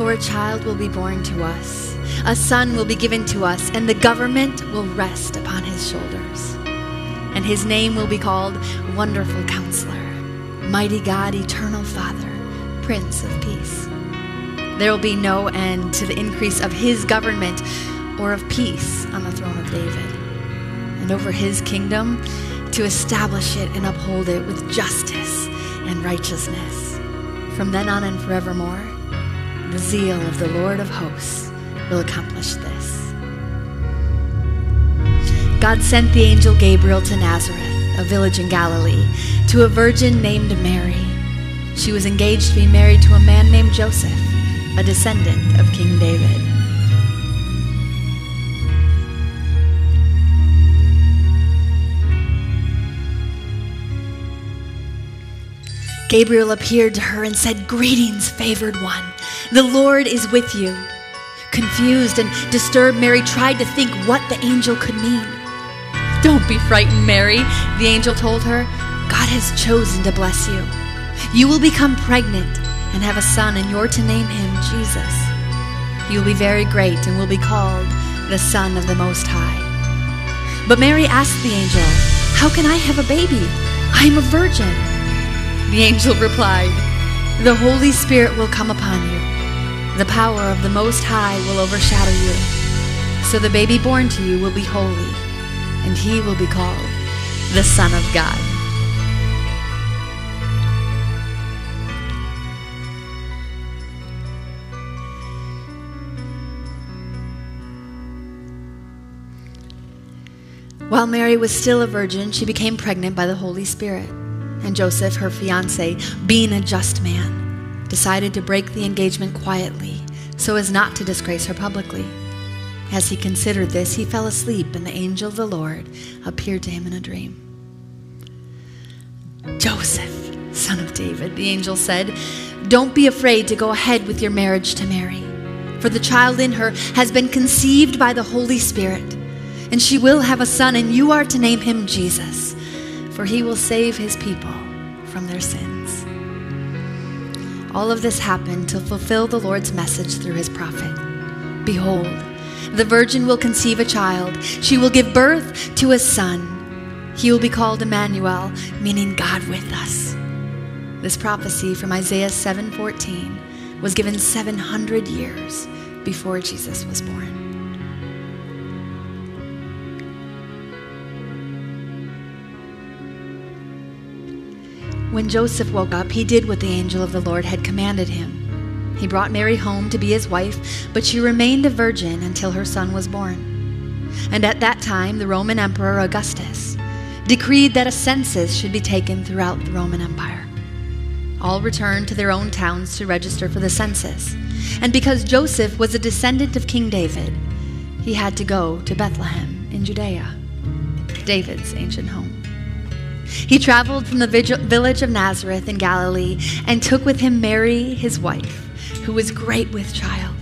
For a child will be born to us, a son will be given to us, and the government will rest upon his shoulders. And his name will be called Wonderful Counselor, Mighty God, Eternal Father, Prince of Peace. There will be no end to the increase of his government or of peace on the throne of David, and over his kingdom to establish it and uphold it with justice and righteousness from then on and forevermore the zeal of the Lord of hosts will accomplish this. God sent the angel Gabriel to Nazareth, a village in Galilee, to a virgin named Mary. She was engaged to be married to a man named Joseph, a descendant of King David. Gabriel appeared to her and said, Greetings, favored one. The Lord is with you. Confused and disturbed, Mary tried to think what the angel could mean. Don't be frightened, Mary, the angel told her. God has chosen to bless you. You will become pregnant and have a son, and you're to name him Jesus. He will be very great and will be called the Son of the Most High. But Mary asked the angel, How can I have a baby? I am a virgin. The angel replied, The Holy Spirit will come upon you. The power of the Most High will overshadow you. So the baby born to you will be holy, and he will be called the Son of God. While Mary was still a virgin, she became pregnant by the Holy Spirit. And Joseph, her fiance, being a just man, decided to break the engagement quietly so as not to disgrace her publicly. As he considered this, he fell asleep, and the angel of the Lord appeared to him in a dream. Joseph, son of David, the angel said, Don't be afraid to go ahead with your marriage to Mary, for the child in her has been conceived by the Holy Spirit, and she will have a son, and you are to name him Jesus, for he will save his people from their sins. All of this happened to fulfill the Lord's message through his prophet. Behold, the virgin will conceive a child. She will give birth to a son. He will be called Emmanuel, meaning God with us. This prophecy from Isaiah 7:14 was given 700 years before Jesus was born. When Joseph woke up, he did what the angel of the Lord had commanded him. He brought Mary home to be his wife, but she remained a virgin until her son was born. And at that time, the Roman Emperor Augustus decreed that a census should be taken throughout the Roman Empire. All returned to their own towns to register for the census. And because Joseph was a descendant of King David, he had to go to Bethlehem in Judea, David's ancient home. He traveled from the village of Nazareth in Galilee and took with him Mary, his wife, who was great with child.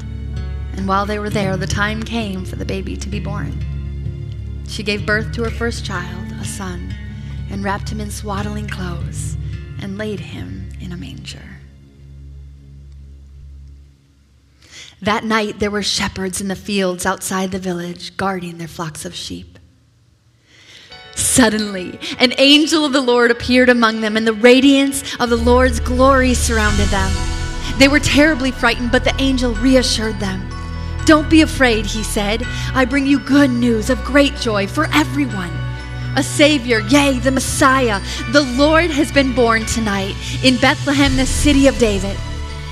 And while they were there, the time came for the baby to be born. She gave birth to her first child, a son, and wrapped him in swaddling clothes and laid him in a manger. That night there were shepherds in the fields outside the village guarding their flocks of sheep. Suddenly, an angel of the Lord appeared among them, and the radiance of the Lord's glory surrounded them. They were terribly frightened, but the angel reassured them. Don't be afraid, he said. I bring you good news of great joy for everyone. A Savior, yea, the Messiah, the Lord has been born tonight in Bethlehem, the city of David.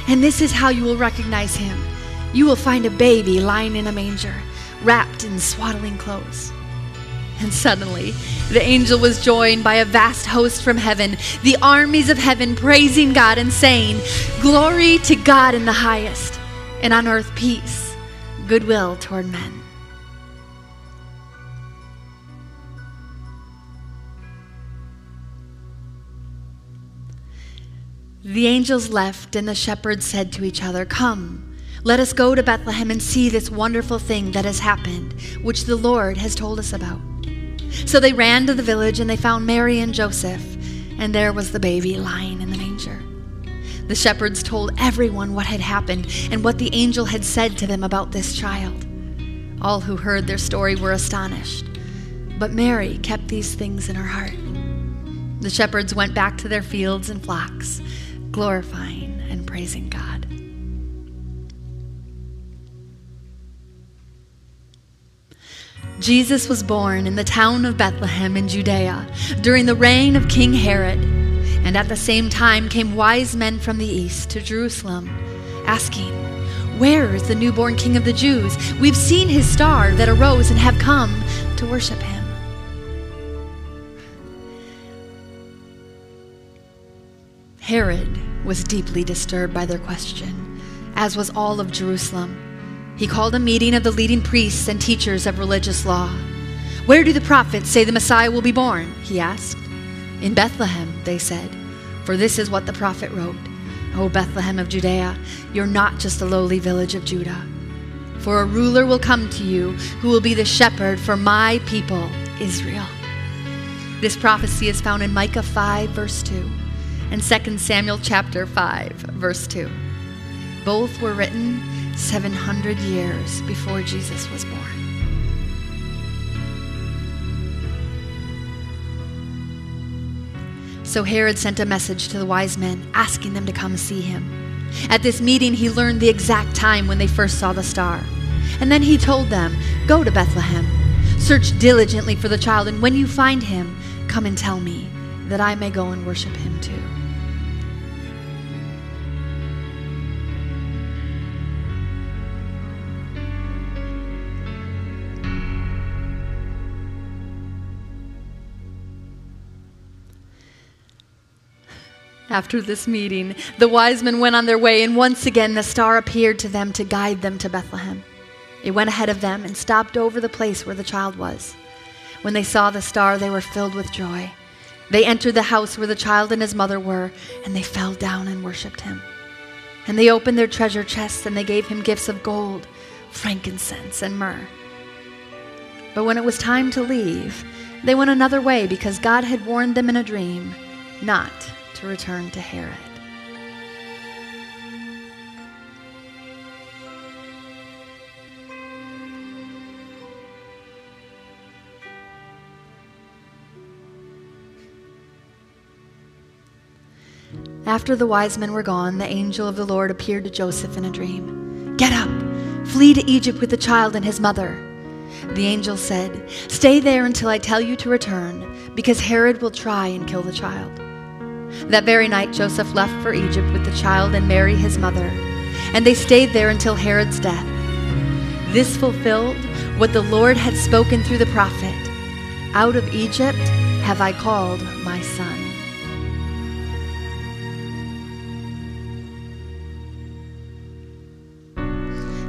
And this is how you will recognize him. You will find a baby lying in a manger, wrapped in swaddling clothes. And suddenly, the angel was joined by a vast host from heaven, the armies of heaven praising God and saying, Glory to God in the highest, and on earth peace, goodwill toward men. The angels left, and the shepherds said to each other, Come, let us go to Bethlehem and see this wonderful thing that has happened, which the Lord has told us about. So they ran to the village, and they found Mary and Joseph, and there was the baby lying in the manger. The shepherds told everyone what had happened and what the angel had said to them about this child. All who heard their story were astonished, but Mary kept these things in her heart. The shepherds went back to their fields and flocks glorifying and praising God. Jesus was born in the town of Bethlehem in Judea during the reign of King Herod. And at the same time came wise men from the east to Jerusalem, asking, Where is the newborn King of the Jews? We've seen his star that arose and have come to worship him. Herod was deeply disturbed by their question, as was all of Jerusalem. He called a meeting of the leading priests and teachers of religious law. Where do the prophets say the Messiah will be born? he asked. In Bethlehem, they said, for this is what the prophet wrote O Bethlehem of Judea, you're not just a lowly village of Judah. For a ruler will come to you who will be the shepherd for my people, Israel. This prophecy is found in Micah 5, verse 2 and 2 Samuel chapter 5, verse 2. Both were written 700 years before Jesus was born. So Herod sent a message to the wise men asking them to come see him. At this meeting, he learned the exact time when they first saw the star. And then he told them, Go to Bethlehem, search diligently for the child, and when you find him, come and tell me, that I may go and worship him too. After this meeting, the wise men went on their way, and once again the star appeared to them to guide them to Bethlehem. It went ahead of them and stopped over the place where the child was. When they saw the star, they were filled with joy. They entered the house where the child and his mother were, and they fell down and worshiped him. And they opened their treasure chests, and they gave him gifts of gold, frankincense, and myrrh. But when it was time to leave, they went another way because God had warned them in a dream not to return to Herod. After the wise men were gone, the angel of the Lord appeared to Joseph in a dream. Get up, flee to Egypt with the child and his mother. The angel said, Stay there until I tell you to return, because Herod will try and kill the child. That very night, Joseph left for Egypt with the child and Mary, his mother, and they stayed there until Herod's death. This fulfilled what the Lord had spoken through the prophet Out of Egypt have I called my son.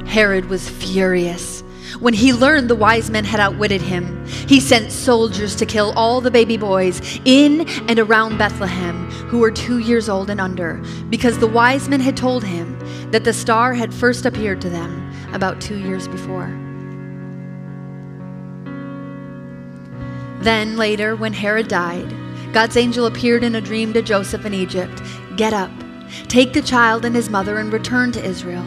Herod was furious when he learned the wise men had outwitted him, he sent soldiers to kill all the baby boys in and around Bethlehem who were two years old and under, because the wise men had told him that the star had first appeared to them about two years before. Then later, when Herod died, God's angel appeared in a dream to Joseph in Egypt Get up, take the child and his mother, and return to Israel.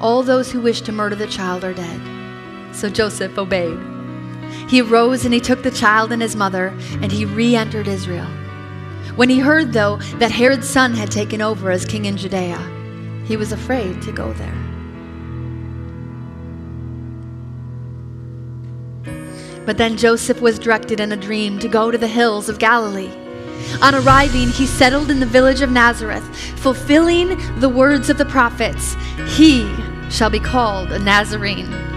All those who wish to murder the child are dead. So Joseph obeyed. He arose and he took the child and his mother, and he re entered Israel. When he heard, though, that Herod's son had taken over as king in Judea, he was afraid to go there. But then Joseph was directed in a dream to go to the hills of Galilee. On arriving, he settled in the village of Nazareth, fulfilling the words of the prophets He shall be called a Nazarene.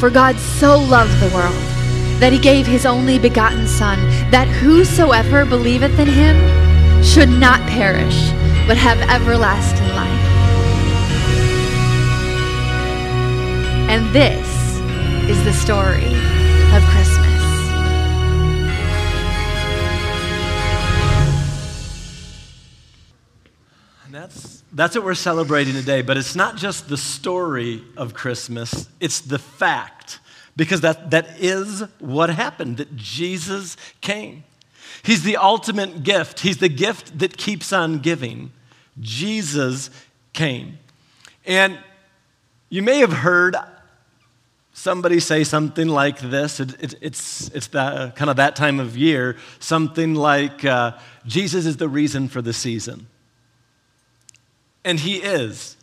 For God so loved the world that he gave his only begotten Son, that whosoever believeth in him should not perish, but have everlasting life. And this is the story that's, what we're celebrating today, but it's not just the story of Christmas, it's the fact, because that, that is what happened, that Jesus came. He's the ultimate gift, He's the gift that keeps on giving. Jesus came. And you may have heard somebody say something like this. It, it, it's it's the, kind of that time of year, something like, uh, Jesus is the reason for the season. And he is.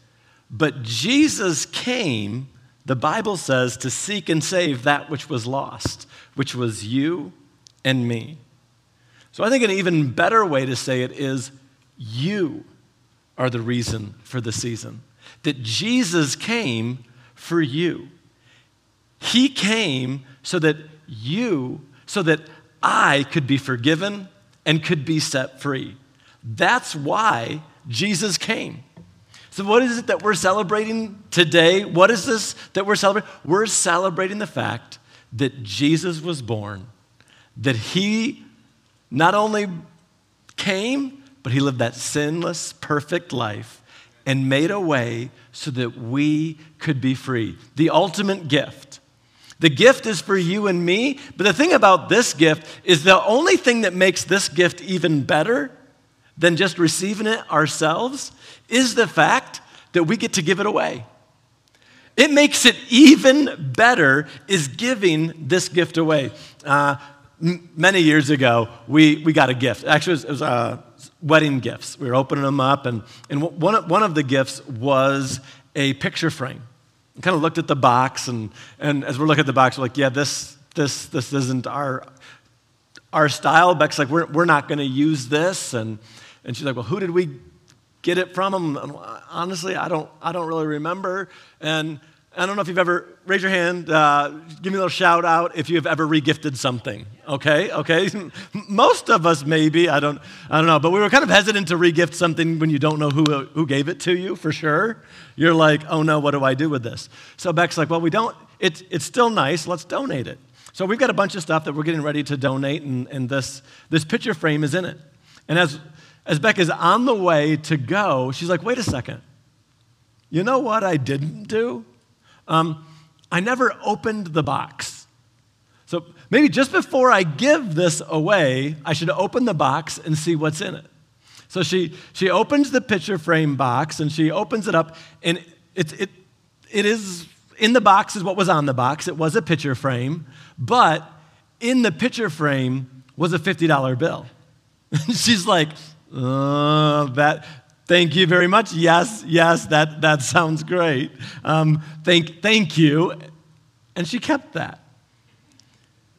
But Jesus came, the Bible says, to seek and save that which was lost, which was you and me. So I think an even better way to say it is you are the reason for the season. That Jesus came for you. He came so that you, so that I could be forgiven and could be set free. That's why Jesus came. So, what is it that we're celebrating today? What is this that we're celebrating? We're celebrating the fact that Jesus was born, that he not only came, but he lived that sinless, perfect life and made a way so that we could be free. The ultimate gift. The gift is for you and me, but the thing about this gift is the only thing that makes this gift even better than just receiving it ourselves is the fact that we get to give it away. It makes it even better is giving this gift away. Uh, m- many years ago, we, we got a gift. Actually, it was, it was uh, wedding gifts. We were opening them up, and, and one, of, one of the gifts was a picture frame. I kind of looked at the box, and, and as we're looking at the box, we're like, yeah, this, this, this isn't our, our style. Beck's like, we're, we're not going to use this. And, and she's like, well, who did we get it from him? Honestly, I don't, I don't really remember. And I don't know if you've ever, raise your hand, uh, give me a little shout out if you've ever regifted something. Okay, okay. Most of us maybe, I don't, I don't know, but we were kind of hesitant to regift something when you don't know who, who gave it to you for sure. You're like, oh no, what do I do with this? So Beck's like, well, we don't, it, it's still nice, let's donate it. So we've got a bunch of stuff that we're getting ready to donate, and, and this, this picture frame is in it. And as as Beck is on the way to go, she's like, wait a second. You know what I didn't do? Um, I never opened the box. So maybe just before I give this away, I should open the box and see what's in it. So she, she opens the picture frame box and she opens it up, and it, it, it is in the box is what was on the box. It was a picture frame, but in the picture frame was a $50 bill. She's like, uh, that, thank you very much. Yes, yes, that, that sounds great. Um, thank, thank you. And she kept that.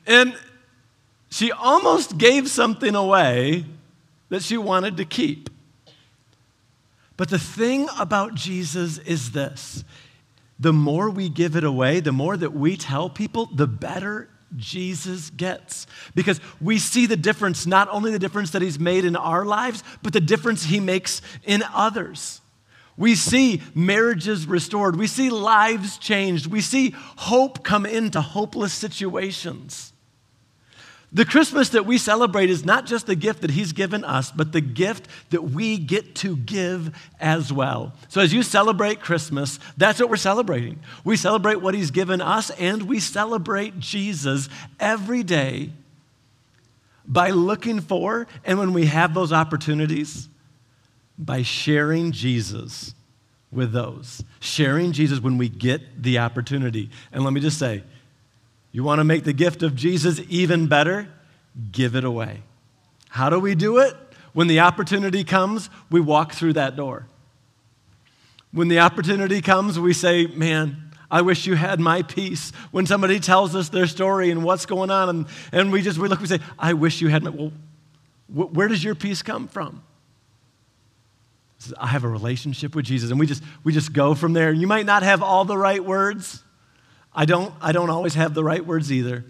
And she almost gave something away that she wanted to keep. But the thing about Jesus is this the more we give it away, the more that we tell people, the better Jesus gets. Because we see the difference, not only the difference that he's made in our lives, but the difference he makes in others. We see marriages restored. We see lives changed. We see hope come into hopeless situations. The Christmas that we celebrate is not just the gift that He's given us, but the gift that we get to give as well. So, as you celebrate Christmas, that's what we're celebrating. We celebrate what He's given us, and we celebrate Jesus every day by looking for, and when we have those opportunities, by sharing Jesus with those. Sharing Jesus when we get the opportunity. And let me just say, you want to make the gift of Jesus even better? Give it away. How do we do it? When the opportunity comes, we walk through that door. When the opportunity comes, we say, Man, I wish you had my peace. When somebody tells us their story and what's going on, and, and we just we look, we say, I wish you had my. Well, wh- where does your peace come from? I have a relationship with Jesus, and we just we just go from there. And You might not have all the right words. I don't I don't always have the right words either.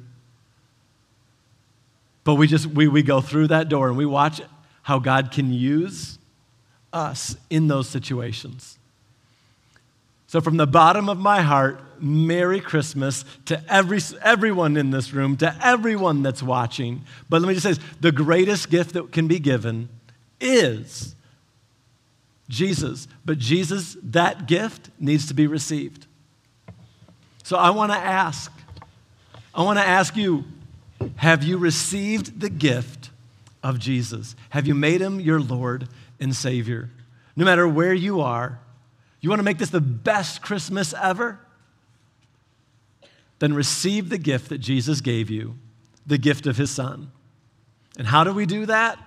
But we just we, we go through that door and we watch how God can use us in those situations. So, from the bottom of my heart, Merry Christmas to every, everyone in this room, to everyone that's watching. But let me just say this the greatest gift that can be given is Jesus. But Jesus, that gift needs to be received. So, I want to ask, I want to ask you have you received the gift of Jesus? Have you made him your Lord and Savior? No matter where you are, you want to make this the best Christmas ever? Then receive the gift that Jesus gave you, the gift of his Son. And how do we do that?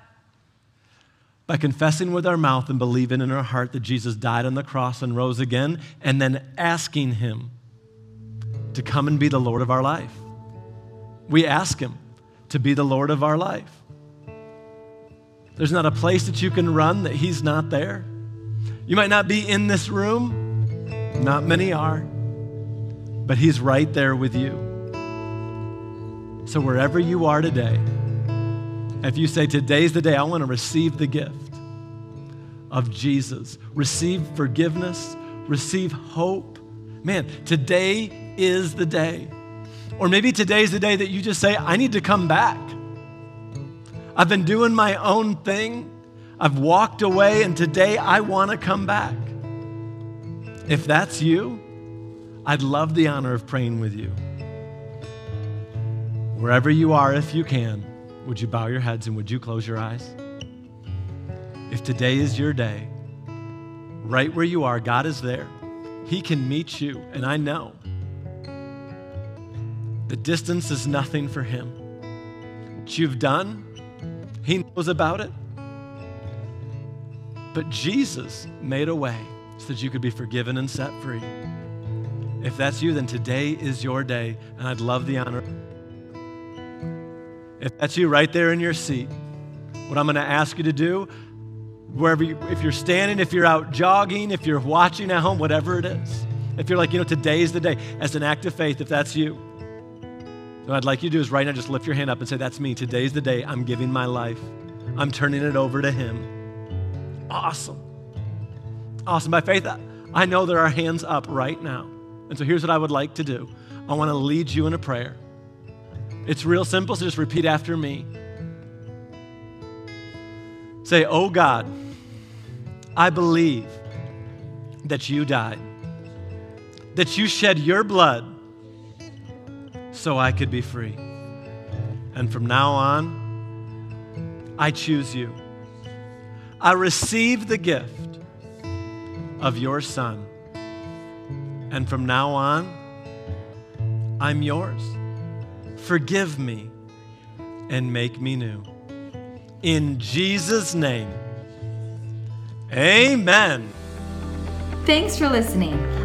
By confessing with our mouth and believing in our heart that Jesus died on the cross and rose again, and then asking him to come and be the Lord of our life. We ask him to be the Lord of our life. There's not a place that you can run that he's not there. You might not be in this room, not many are, but He's right there with you. So, wherever you are today, if you say, Today's the day, I want to receive the gift of Jesus, receive forgiveness, receive hope, man, today is the day. Or maybe today's the day that you just say, I need to come back. I've been doing my own thing. I've walked away, and today I want to come back. If that's you, I'd love the honor of praying with you. Wherever you are, if you can, would you bow your heads and would you close your eyes? If today is your day, right where you are, God is there. He can meet you, and I know the distance is nothing for Him. What you've done, He knows about it. But Jesus made a way so that you could be forgiven and set free. If that's you, then today is your day, and I'd love the honor. If that's you right there in your seat, what I'm going to ask you to do, wherever you, if you're standing, if you're out jogging, if you're watching at home, whatever it is, if you're like, you know, today is the day, as an act of faith, if that's you, what I'd like you to do is right now just lift your hand up and say, That's me. Today's the day I'm giving my life. I'm turning it over to Him. Awesome. Awesome. By faith, I know there are hands up right now. And so here's what I would like to do I want to lead you in a prayer. It's real simple, so just repeat after me. Say, Oh God, I believe that you died, that you shed your blood so I could be free. And from now on, I choose you. I receive the gift of your Son. And from now on, I'm yours. Forgive me and make me new. In Jesus' name, amen. Thanks for listening.